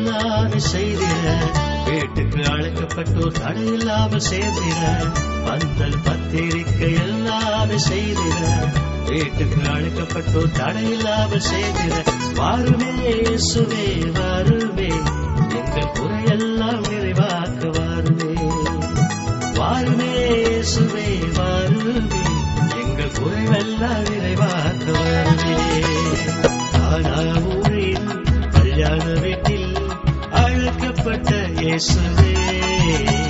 எல்லாரும் செய்திட வீட்டுக்கு அழைக்கப்பட்டோர் தடையில்லாமல் சேர்ந்திட பந்தல் பத்திரிக்கை எல்லாரும் செய்திட வீட்டுக்கு அழைக்கப்பட்டோர் தடையில்லாமல் சேர்ந்திட வாருமே சுவே வரு I'm sorry.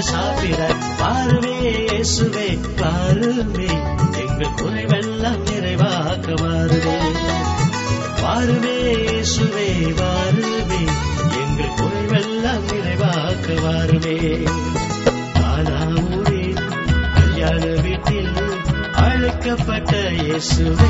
நாங்க சாப்பிட பாருவே இயேசுவே பாருமே. எங்கள் குறைவெல்லாம் நிறைவாக்க வாருவே வாருவே இயேசுவே வாருவே எங்கள் குறைவெல்லாம் நிறைவாக்க வாருவே ஆனா ஊரில் கல்யாண வீட்டில் அழைக்கப்பட்ட இயேசுவே.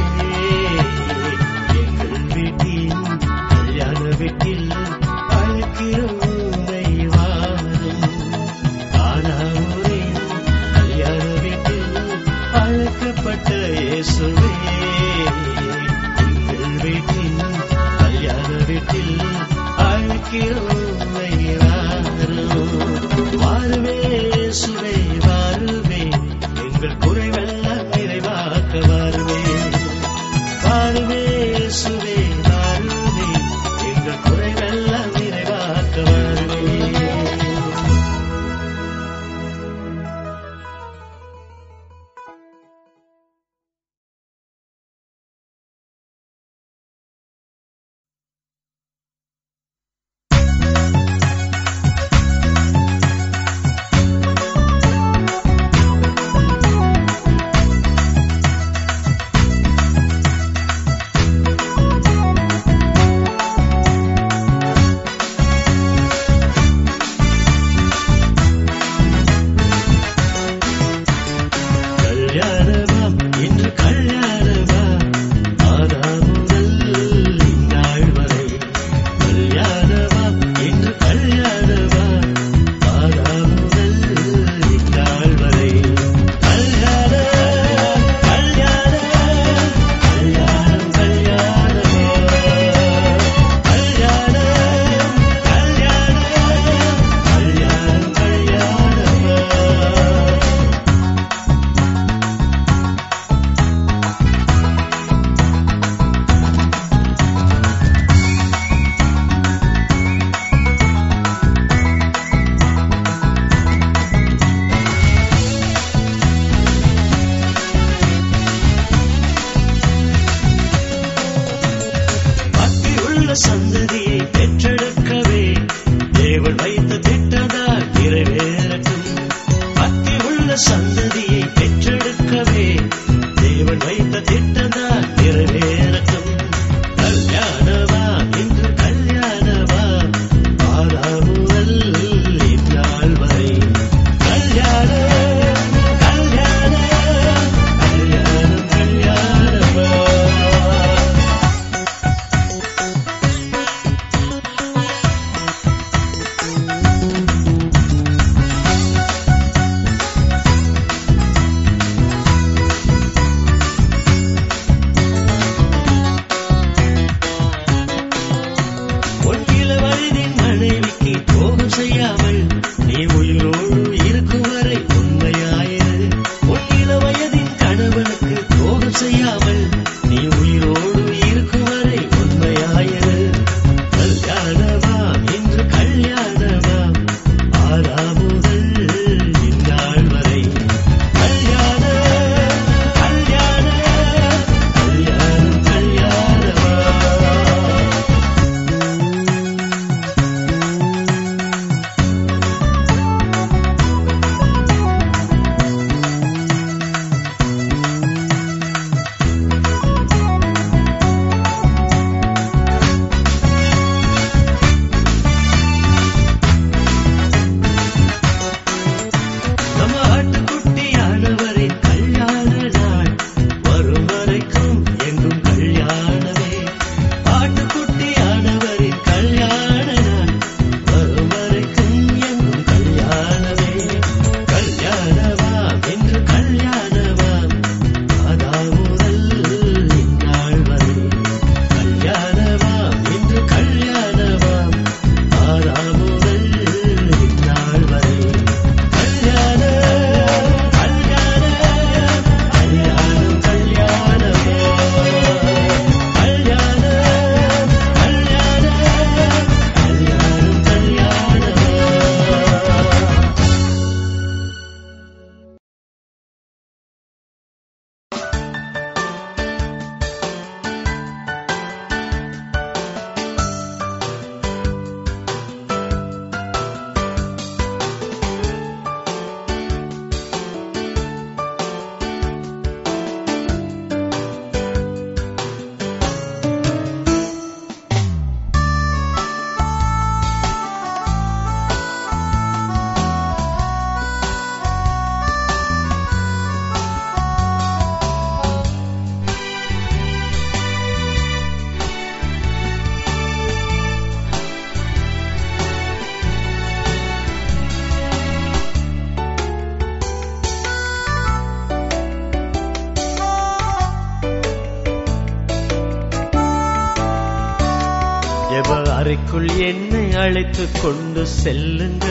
அழைத்து கொண்டு செல்லுங்க.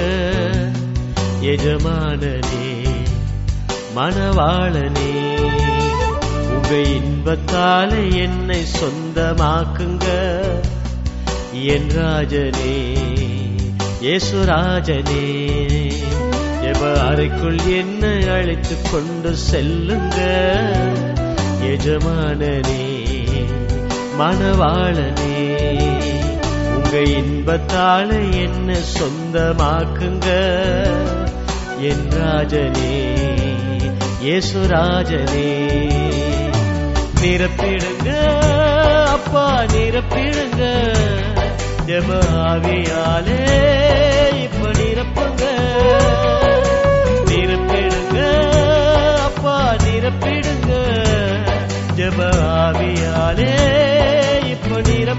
எஜமானனே மணவாளனே உங்கள் இன்பத்தால என்னை சொந்தமாக்குங்க. என் ராஜனே ஏசுராஜனே எவ என்னை அழைத்து கொண்டு செல்லுங்க. எஜமானனே மணவாளனே உங்க இன்பத்தால என்ன சொந்தமாக்குங்க? என் ராஜனே இயேசுராஜனே நிரப்பிடுங்க அப்பா நிரப்பிடுங்க. ஜபாவியாலே இப்ப நிரப்புங்க. நிரப்பிடுங்க அப்பா நிரப்பிடுங்க. ஜபாவியாலே இப்ப நிரப்ப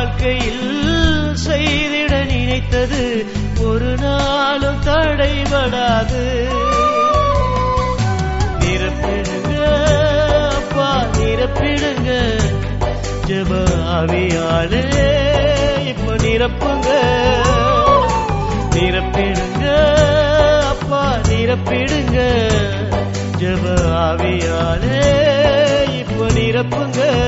வாழ்க்கையில் செய்திட நினைத்தது ஒரு நாளும் தடைபடாது. நிரப்பிடுங்க அப்பா நிரப்பிடுங்க. ஜபாவியாலே இப்ப நிரப்புங்க. நிரப்பிடுங்க அப்பா நிரப்பிடுங்க. ஜபாவியாலே இப்ப நிரப்புங்க.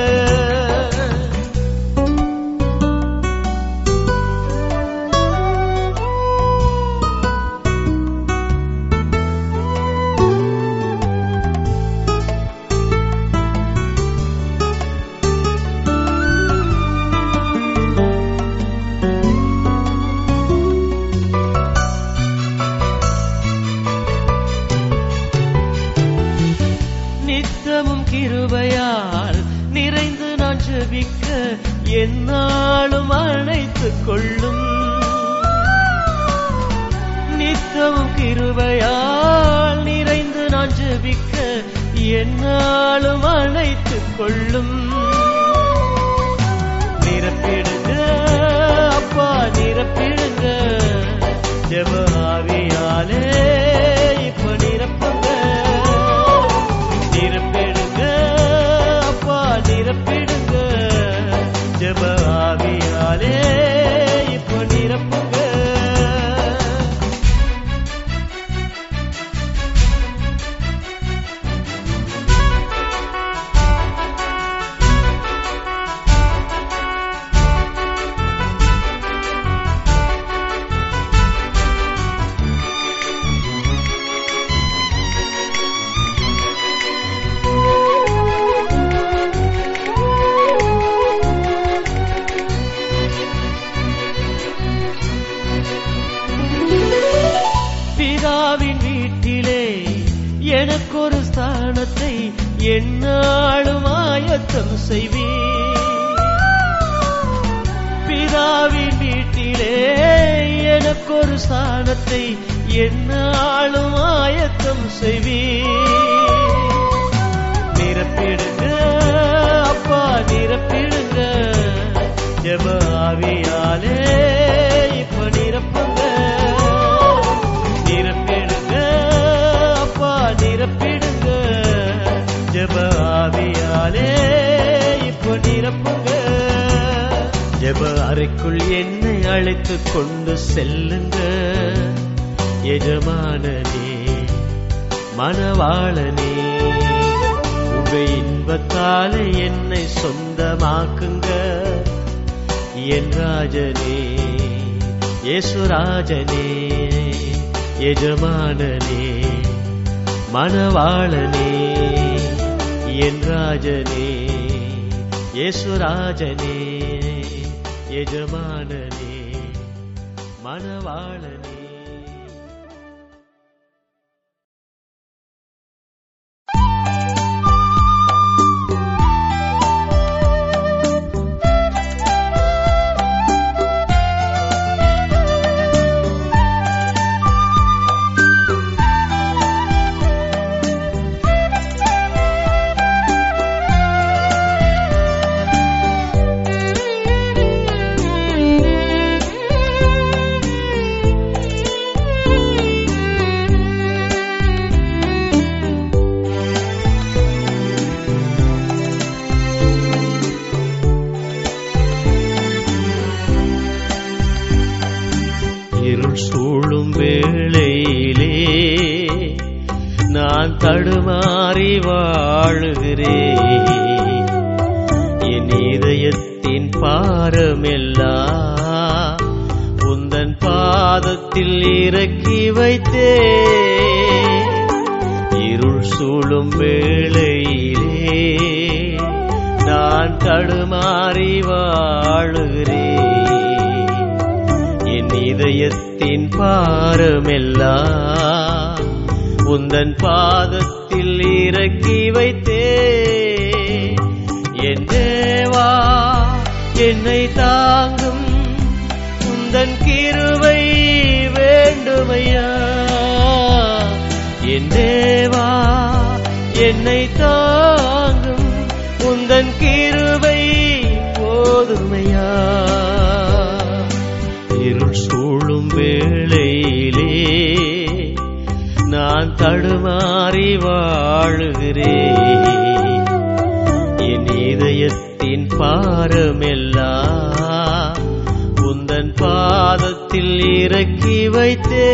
பாதத்தில் இறக்கி வைத்தே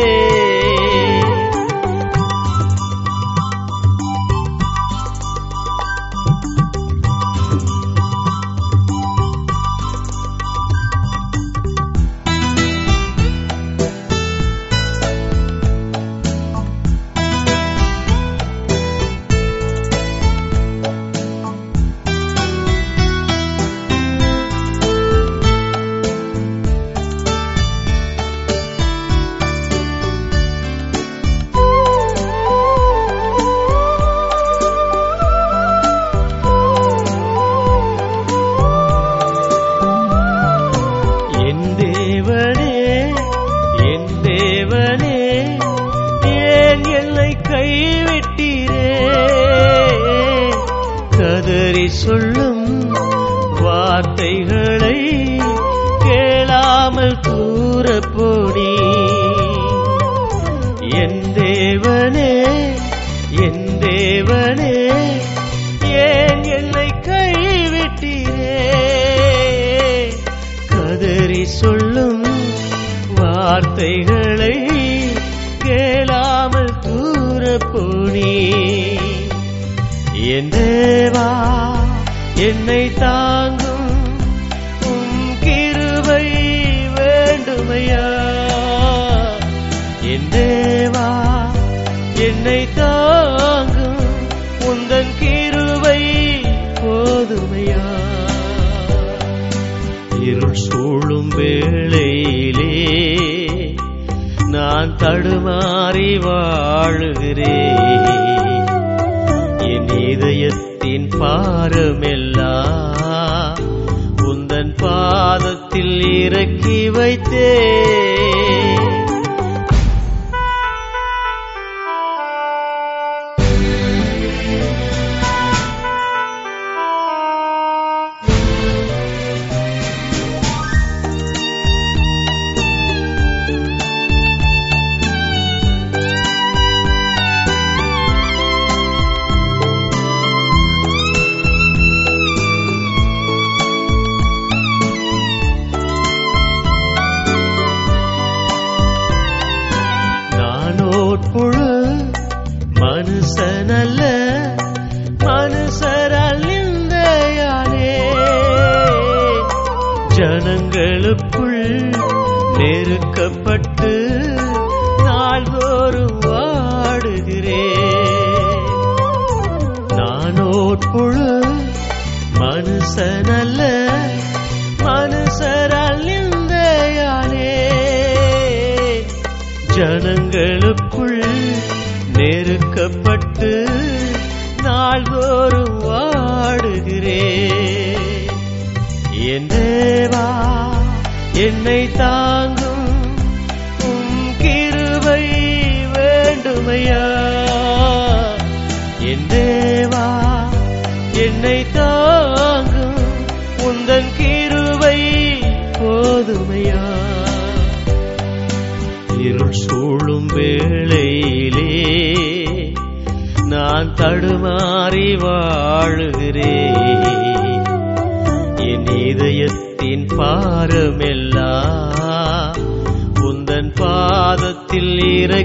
இதயத்தின் பாரமெல்லாம் உந்தன் பாதத்தில் இறக்கி வைத்தே.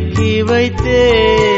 இறக்கி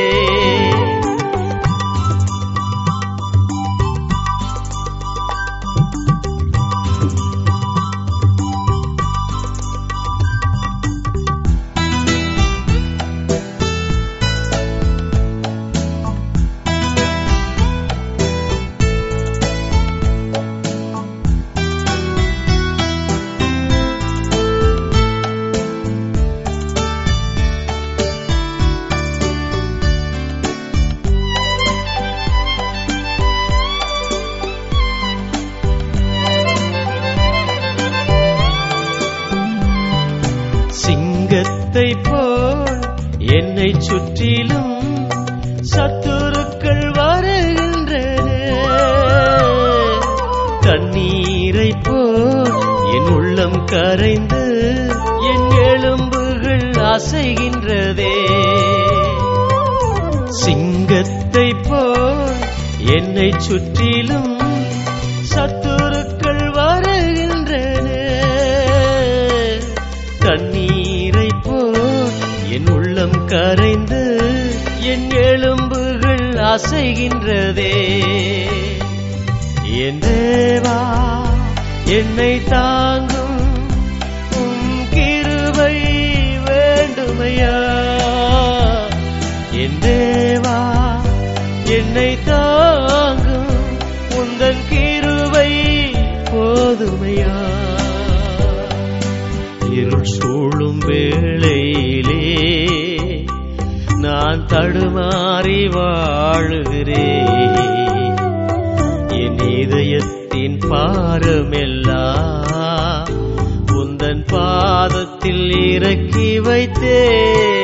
பாதத்தில் இறக்கி வைத்தே.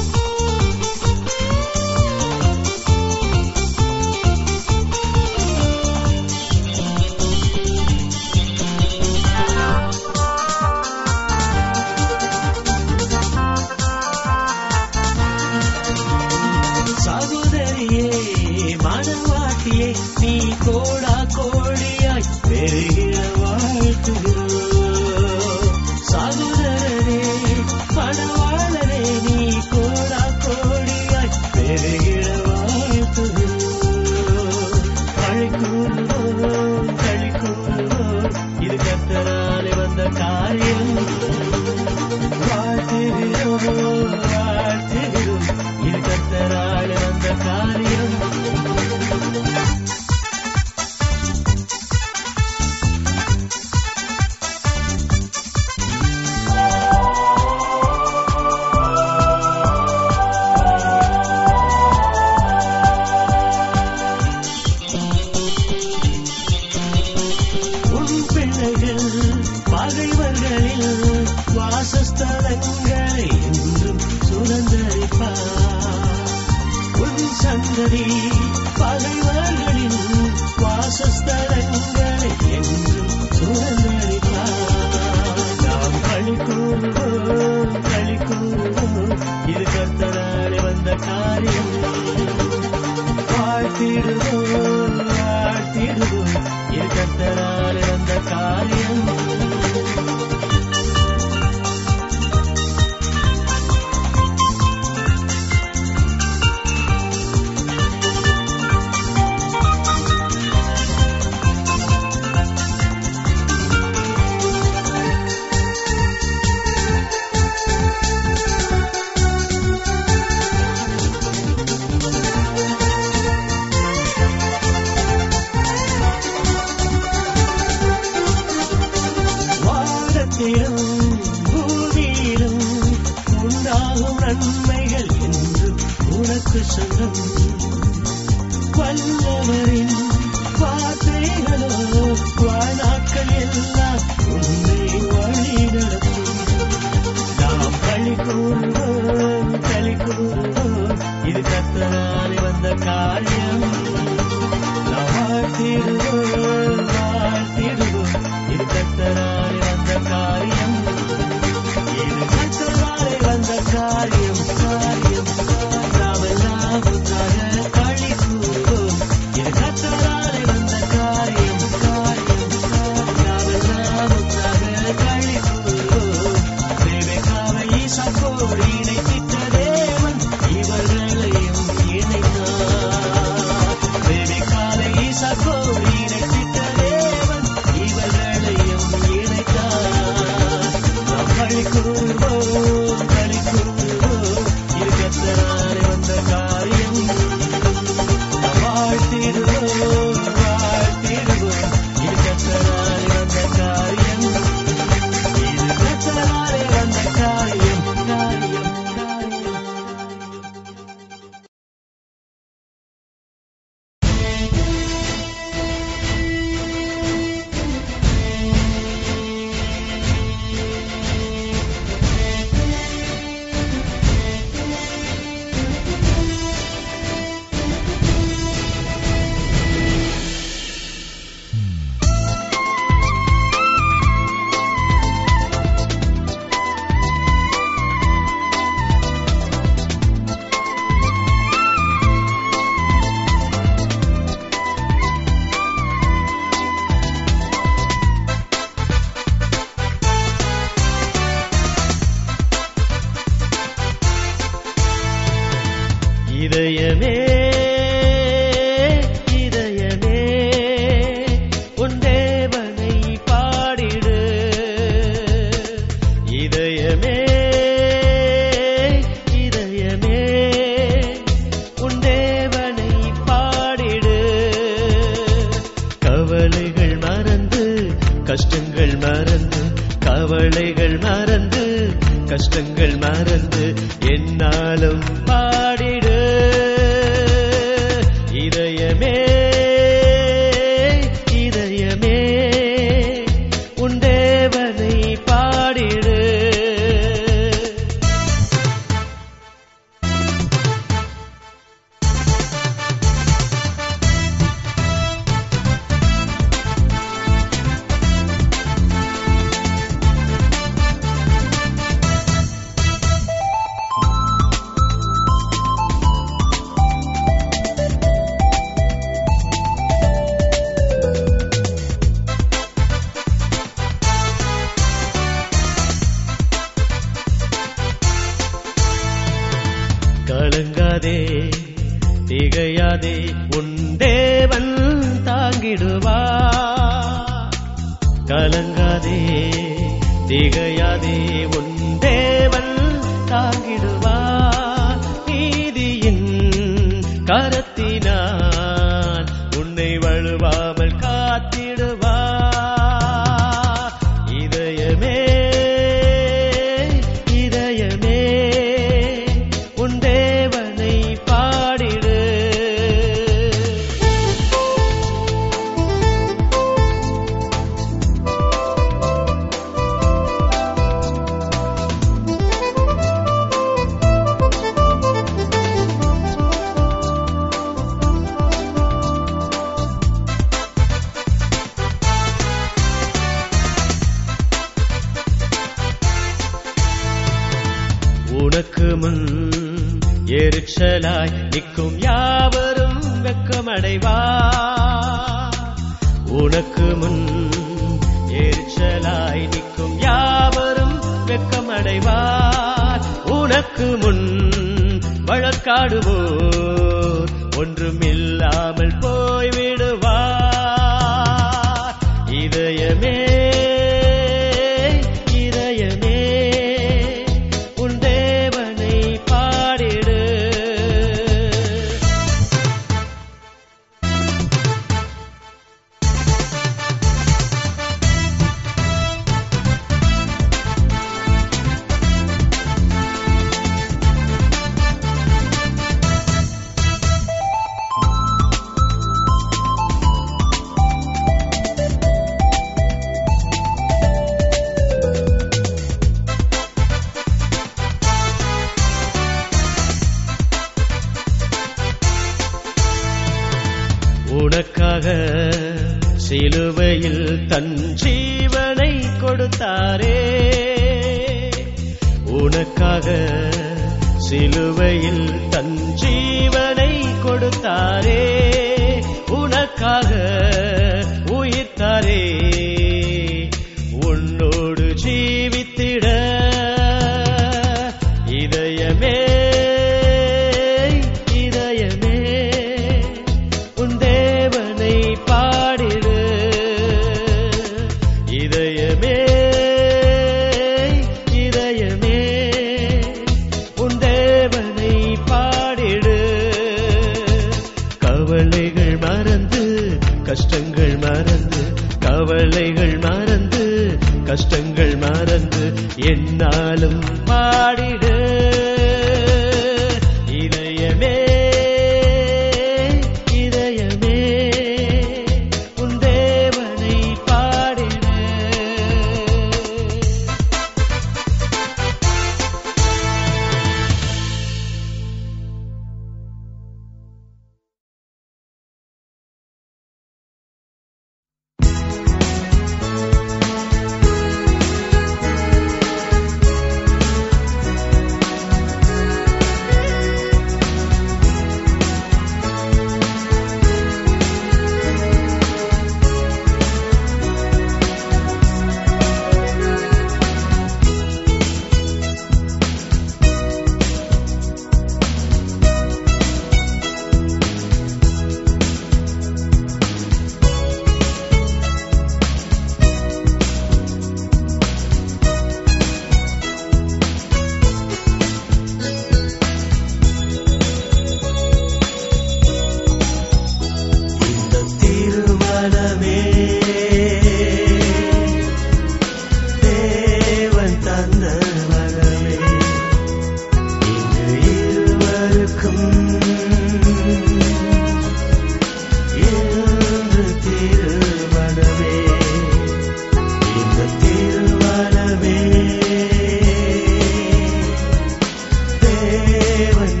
தேவன்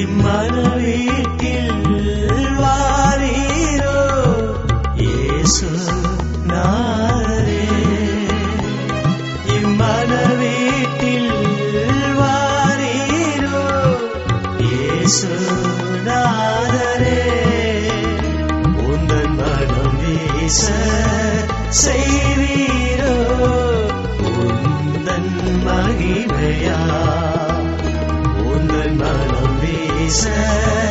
இம்மனவீட்டில் வாரீரோ இயேசு நாரே இம்மனவீட்டில் வாரீரோ இயேசு நாரே உந்தன் மனம் வீச செய்வீரோ வீச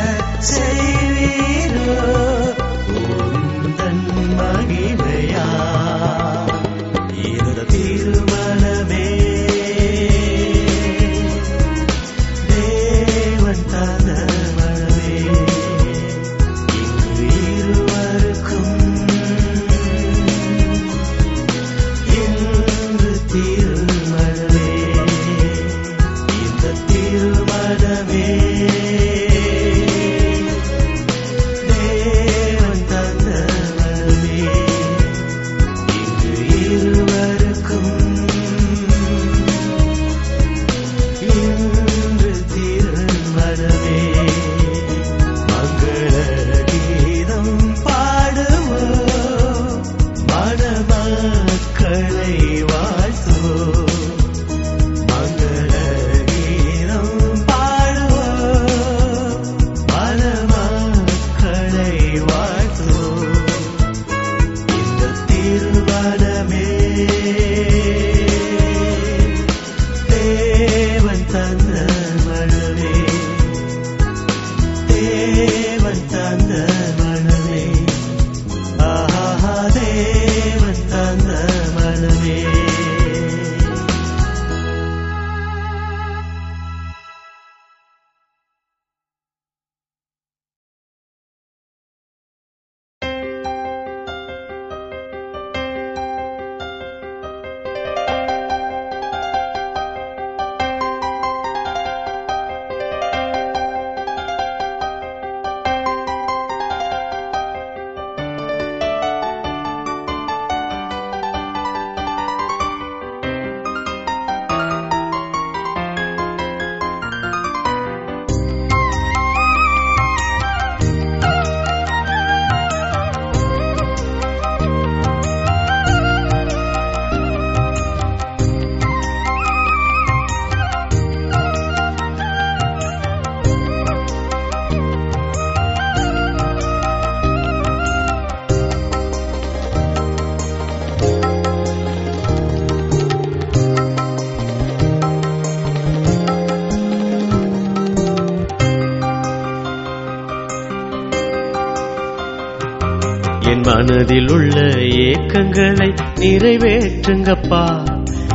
எண்ணங்களை நிறைவேற்றுங்கப்பா.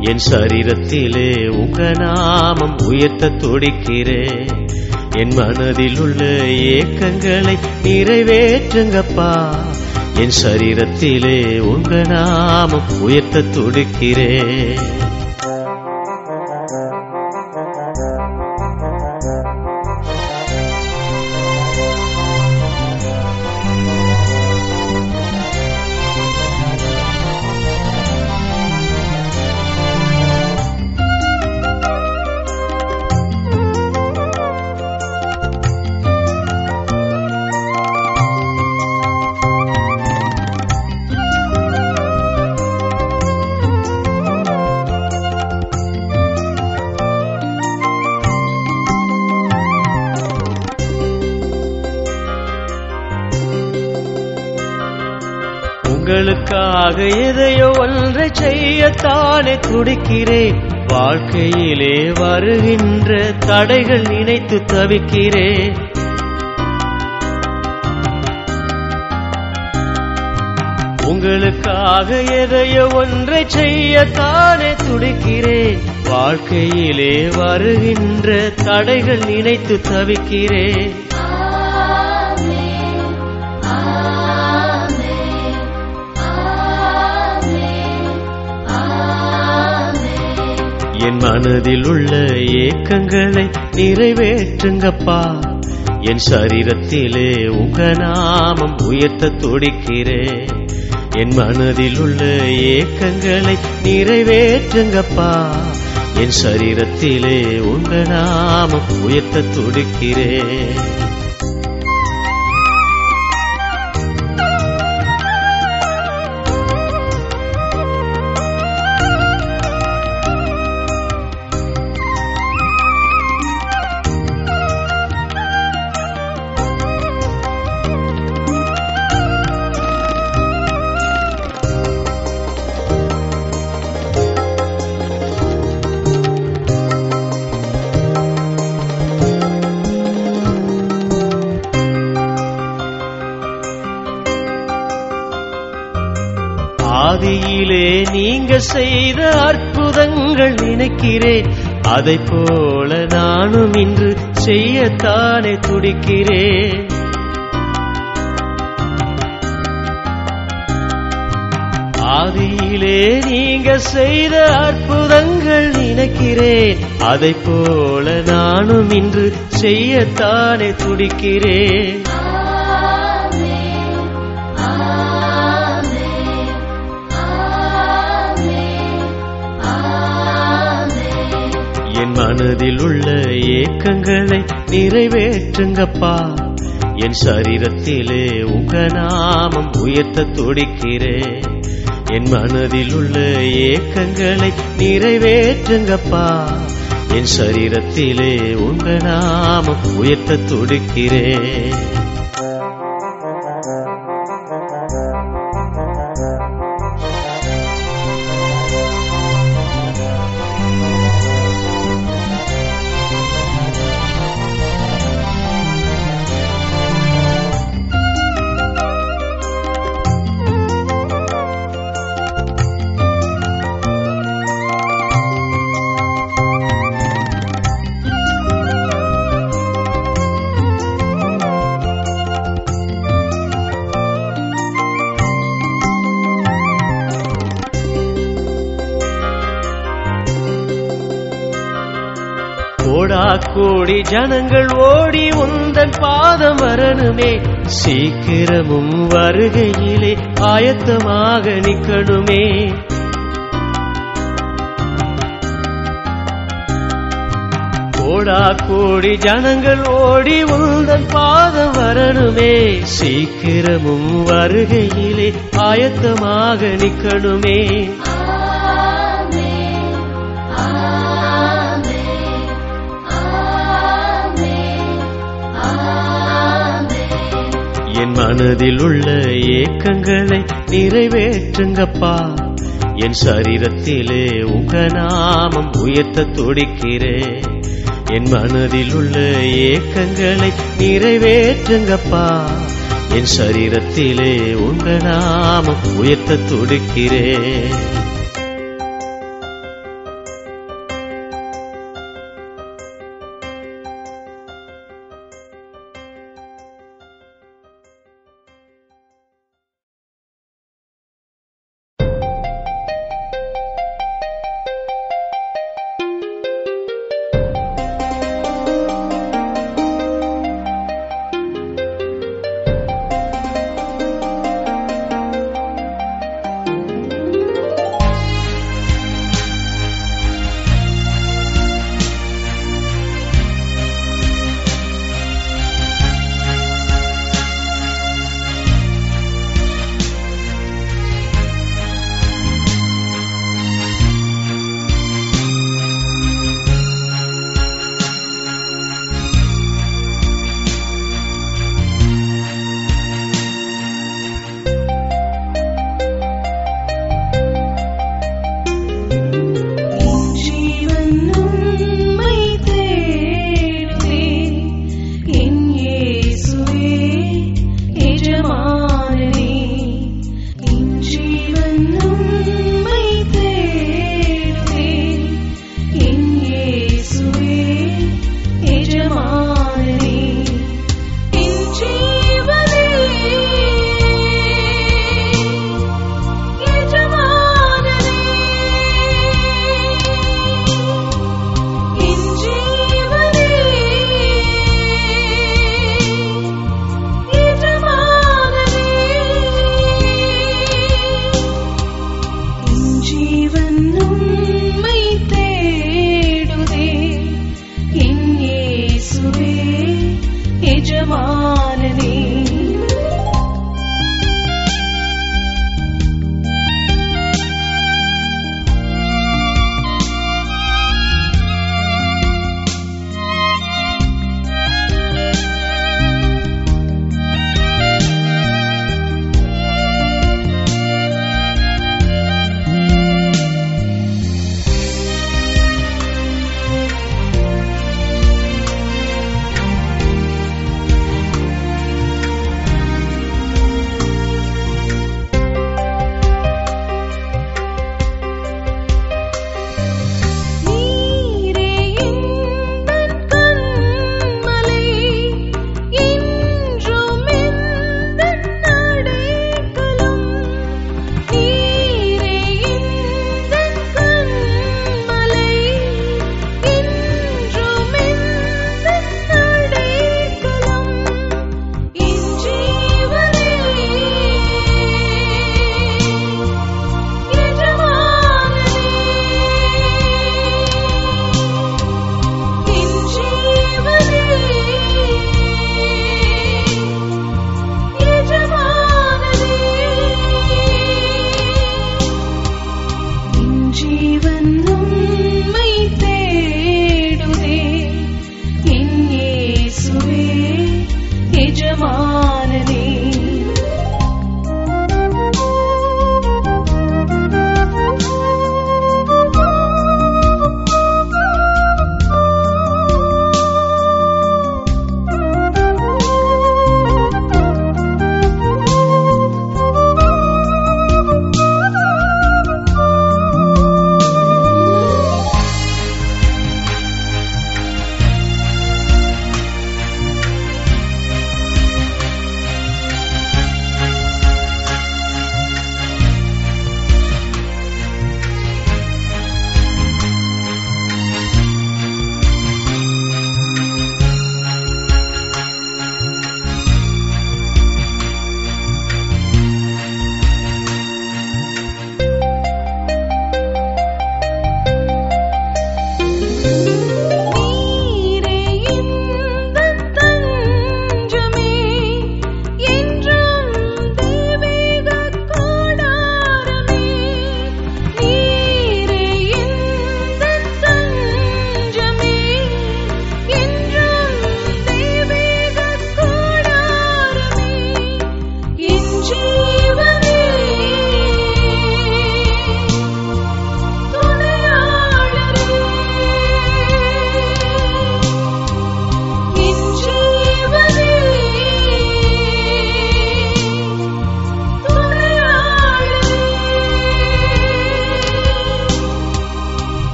என் சரீரத்திலே உங்க நாமம் உயர்த்த துடிக்கிறேன். என் மனதில் உள்ள ஏக்கங்களை நிறைவேற்றுங்கப்பா. என் சரீரத்திலே உங்க நாமம் உயர்த்த துடிக்கிறேன். உங்களுக்காக எதையோ ஒன்றை செய்யத்தானே துடிக்கிறேன் வாழ்க்கையிலே வருகின்ற தடைகள் நினைத்து தவிக்கிறேன். உங்களுக்காக எதையோ ஒன்றை செய்யத்தானே துடிக்கிறேன். வாழ்க்கையிலே வருகின்ற தடைகள் நினைத்து தவிக்கிறேன். என் மனதில் உள்ள ஏக்கங்களை நிறைவேற்றுங்கப்பா. என் சரீரத்திலே உங்க நாமம் உயர்த்த துடிக்கிறேன். என் மனதில் உள்ள ஏக்கங்களை நிறைவேற்றுங்கப்பா. என் சரீரத்திலே உங்க நாமம் உயர்த்த துடிக்கிறேன். செய்த அற்புதங்கள் நினைக்கிறேன். அதை போல நானும் இன்று செய்யத்தானே துடிக்கிறேன். ஆதியிலே நீங்க செய்த அற்புதங்கள் நினைக்கிறேன். அதை போல நானும் இன்று செய்யத்தானே துடிக்கிறேன். மனதில் உள்ள ஏக்கங்களை நிறைவேற்றுங்கப்பா. என் சரீரத்திலே உங்க நாமம் உயர்த்த துடிக்கிறேன். என் மனதில் உள்ள ஏக்கங்களை நிறைவேற்றுங்கப்பா. என் சரீரத்திலே உங்க நாமம் உயர்த்த துடிக்கிறேன். ஜனங்கள் ஓடி உந்தன் பாதம் வரணுமே. சீக்கிரமும் வருகையிலே ஆயத்தமாக நிக்கணுமே. கோடா கோடி ஜனங்கள் ஓடி உந்தன் பாதம் வரணுமே. சீக்கிரமும் வருகையிலே ஆயத்தமாக நிக்கணுமே. மனதில் உள்ள ஏக்கங்களை நிறைவேற்றுங்கப்பா. என் சரீரத்திலே உங்க நாமம் உயர்த்த துடிக்கிறேன். என் மனதில் உள்ள ஏக்கங்களை நிறைவேற்றுங்கப்பா. என் சரீரத்திலே உங்க நாமம் உயர்த்த துடிக்கிறேன். 你温暖。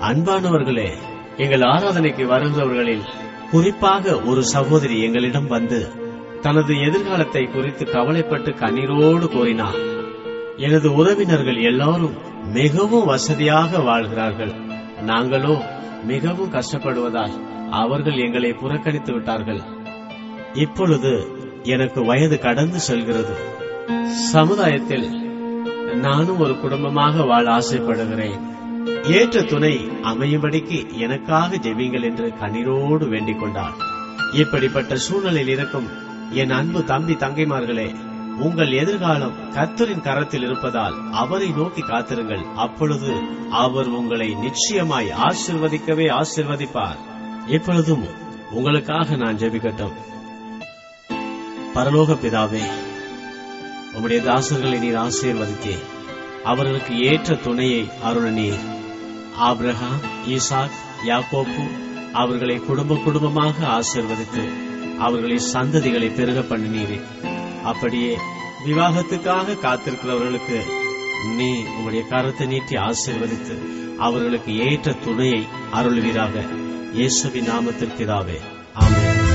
அன்பானவர்களே எங்கள் ஆராதனைக்கு வருகிறவர்களில் குறிப்பாக ஒரு சகோதரி எங்களிடம் வந்து தனது எதிர்காலத்தை குறித்து கவலைப்பட்டு கண்ணீரோடு கூறினார். எனது உறவினர்கள் எல்லாரும் மிகவும் வசதியாக வாழ்கிறார்கள். நாங்களோ மிகவும் கஷ்டப்படுவதால் அவர்கள் எங்களை புறக்கணித்து விட்டார்கள். இப்பொழுது எனக்கு வயது கடந்து செல்கிறது. சமுதாயத்தில் நானும் ஒரு குடும்பமாக வாழ ஆசைப்படுகிறேன். ஏற்ற துணை அமையும்படிக்கு எனக்காக ஜெபிங்கள் என்று கண்ணீரோடு வேண்டிக் கொண்டார் இப்படிப்பட்ட சூழ்நிலையில் இருக்கும் என் அன்பு தம்பி தங்கைமார்களே உங்கள் எதிர்காலம் கர்த்தரின் கரத்தில் இருப்பதால் அவரை நோக்கி காத்திருங்கள். அப்பொழுது அவர் உங்களை நிச்சயமாய் ஆசிர்வதிக்கவே ஆசிர்வதிப்பார். இப்பொழுதும் உங்களுக்காக நான் ஜெபிக்கட்டும். பரலோக பிதாவே உம்முடைய தாசர்களை நீர் ஆசீர்வதித்தே அவர்களுக்கு ஏற்ற துணையை அருள் நீர். ஆப்ரஹாம் ஈசாக் யாக்கோப்பு அவர்களை குடும்ப குடும்பமாக ஆசீர்வதித்து அவர்களின் சந்ததிகளை பெருக பண்ணினீரே. அப்படியே விவாகத்துக்காக காத்திருக்கிறவர்களுக்கு நீ உங்களுடைய கரத்தை நீட்டி ஆசிர்வதித்து அவர்களுக்கு ஏற்ற துணையை அருள்வீராக. இயேசுவின் நாமத்தில் ஆமே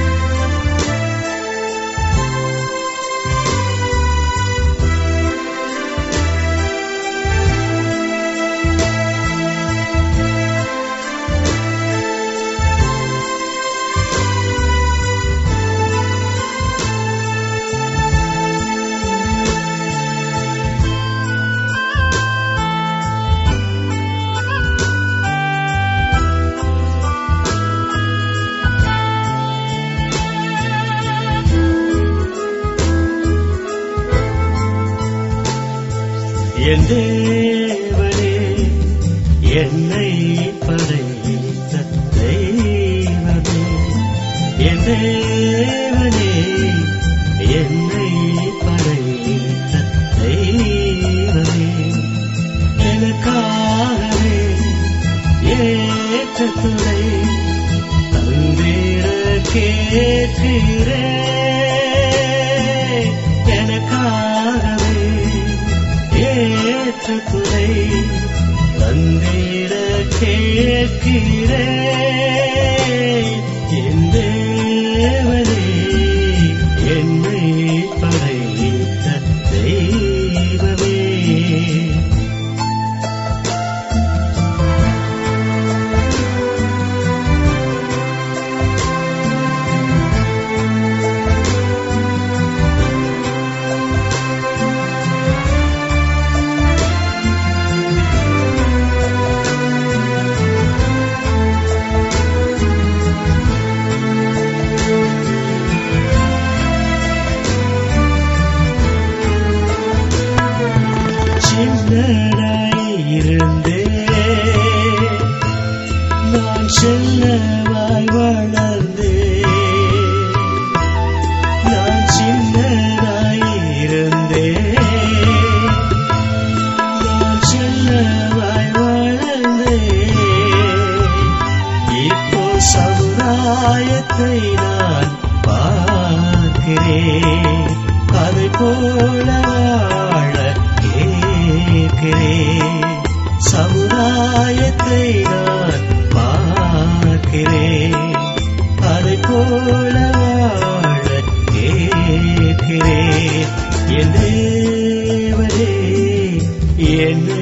என் தேவனே என்னை படைத்த தெய்வமே. என் தேவனே என்னை படைத்த தெய்வமே. எனக்காகவே ஏற்ற துணை ஏற்ற துணை தந்திட கேட்கிறே கேட்கிறேன் என்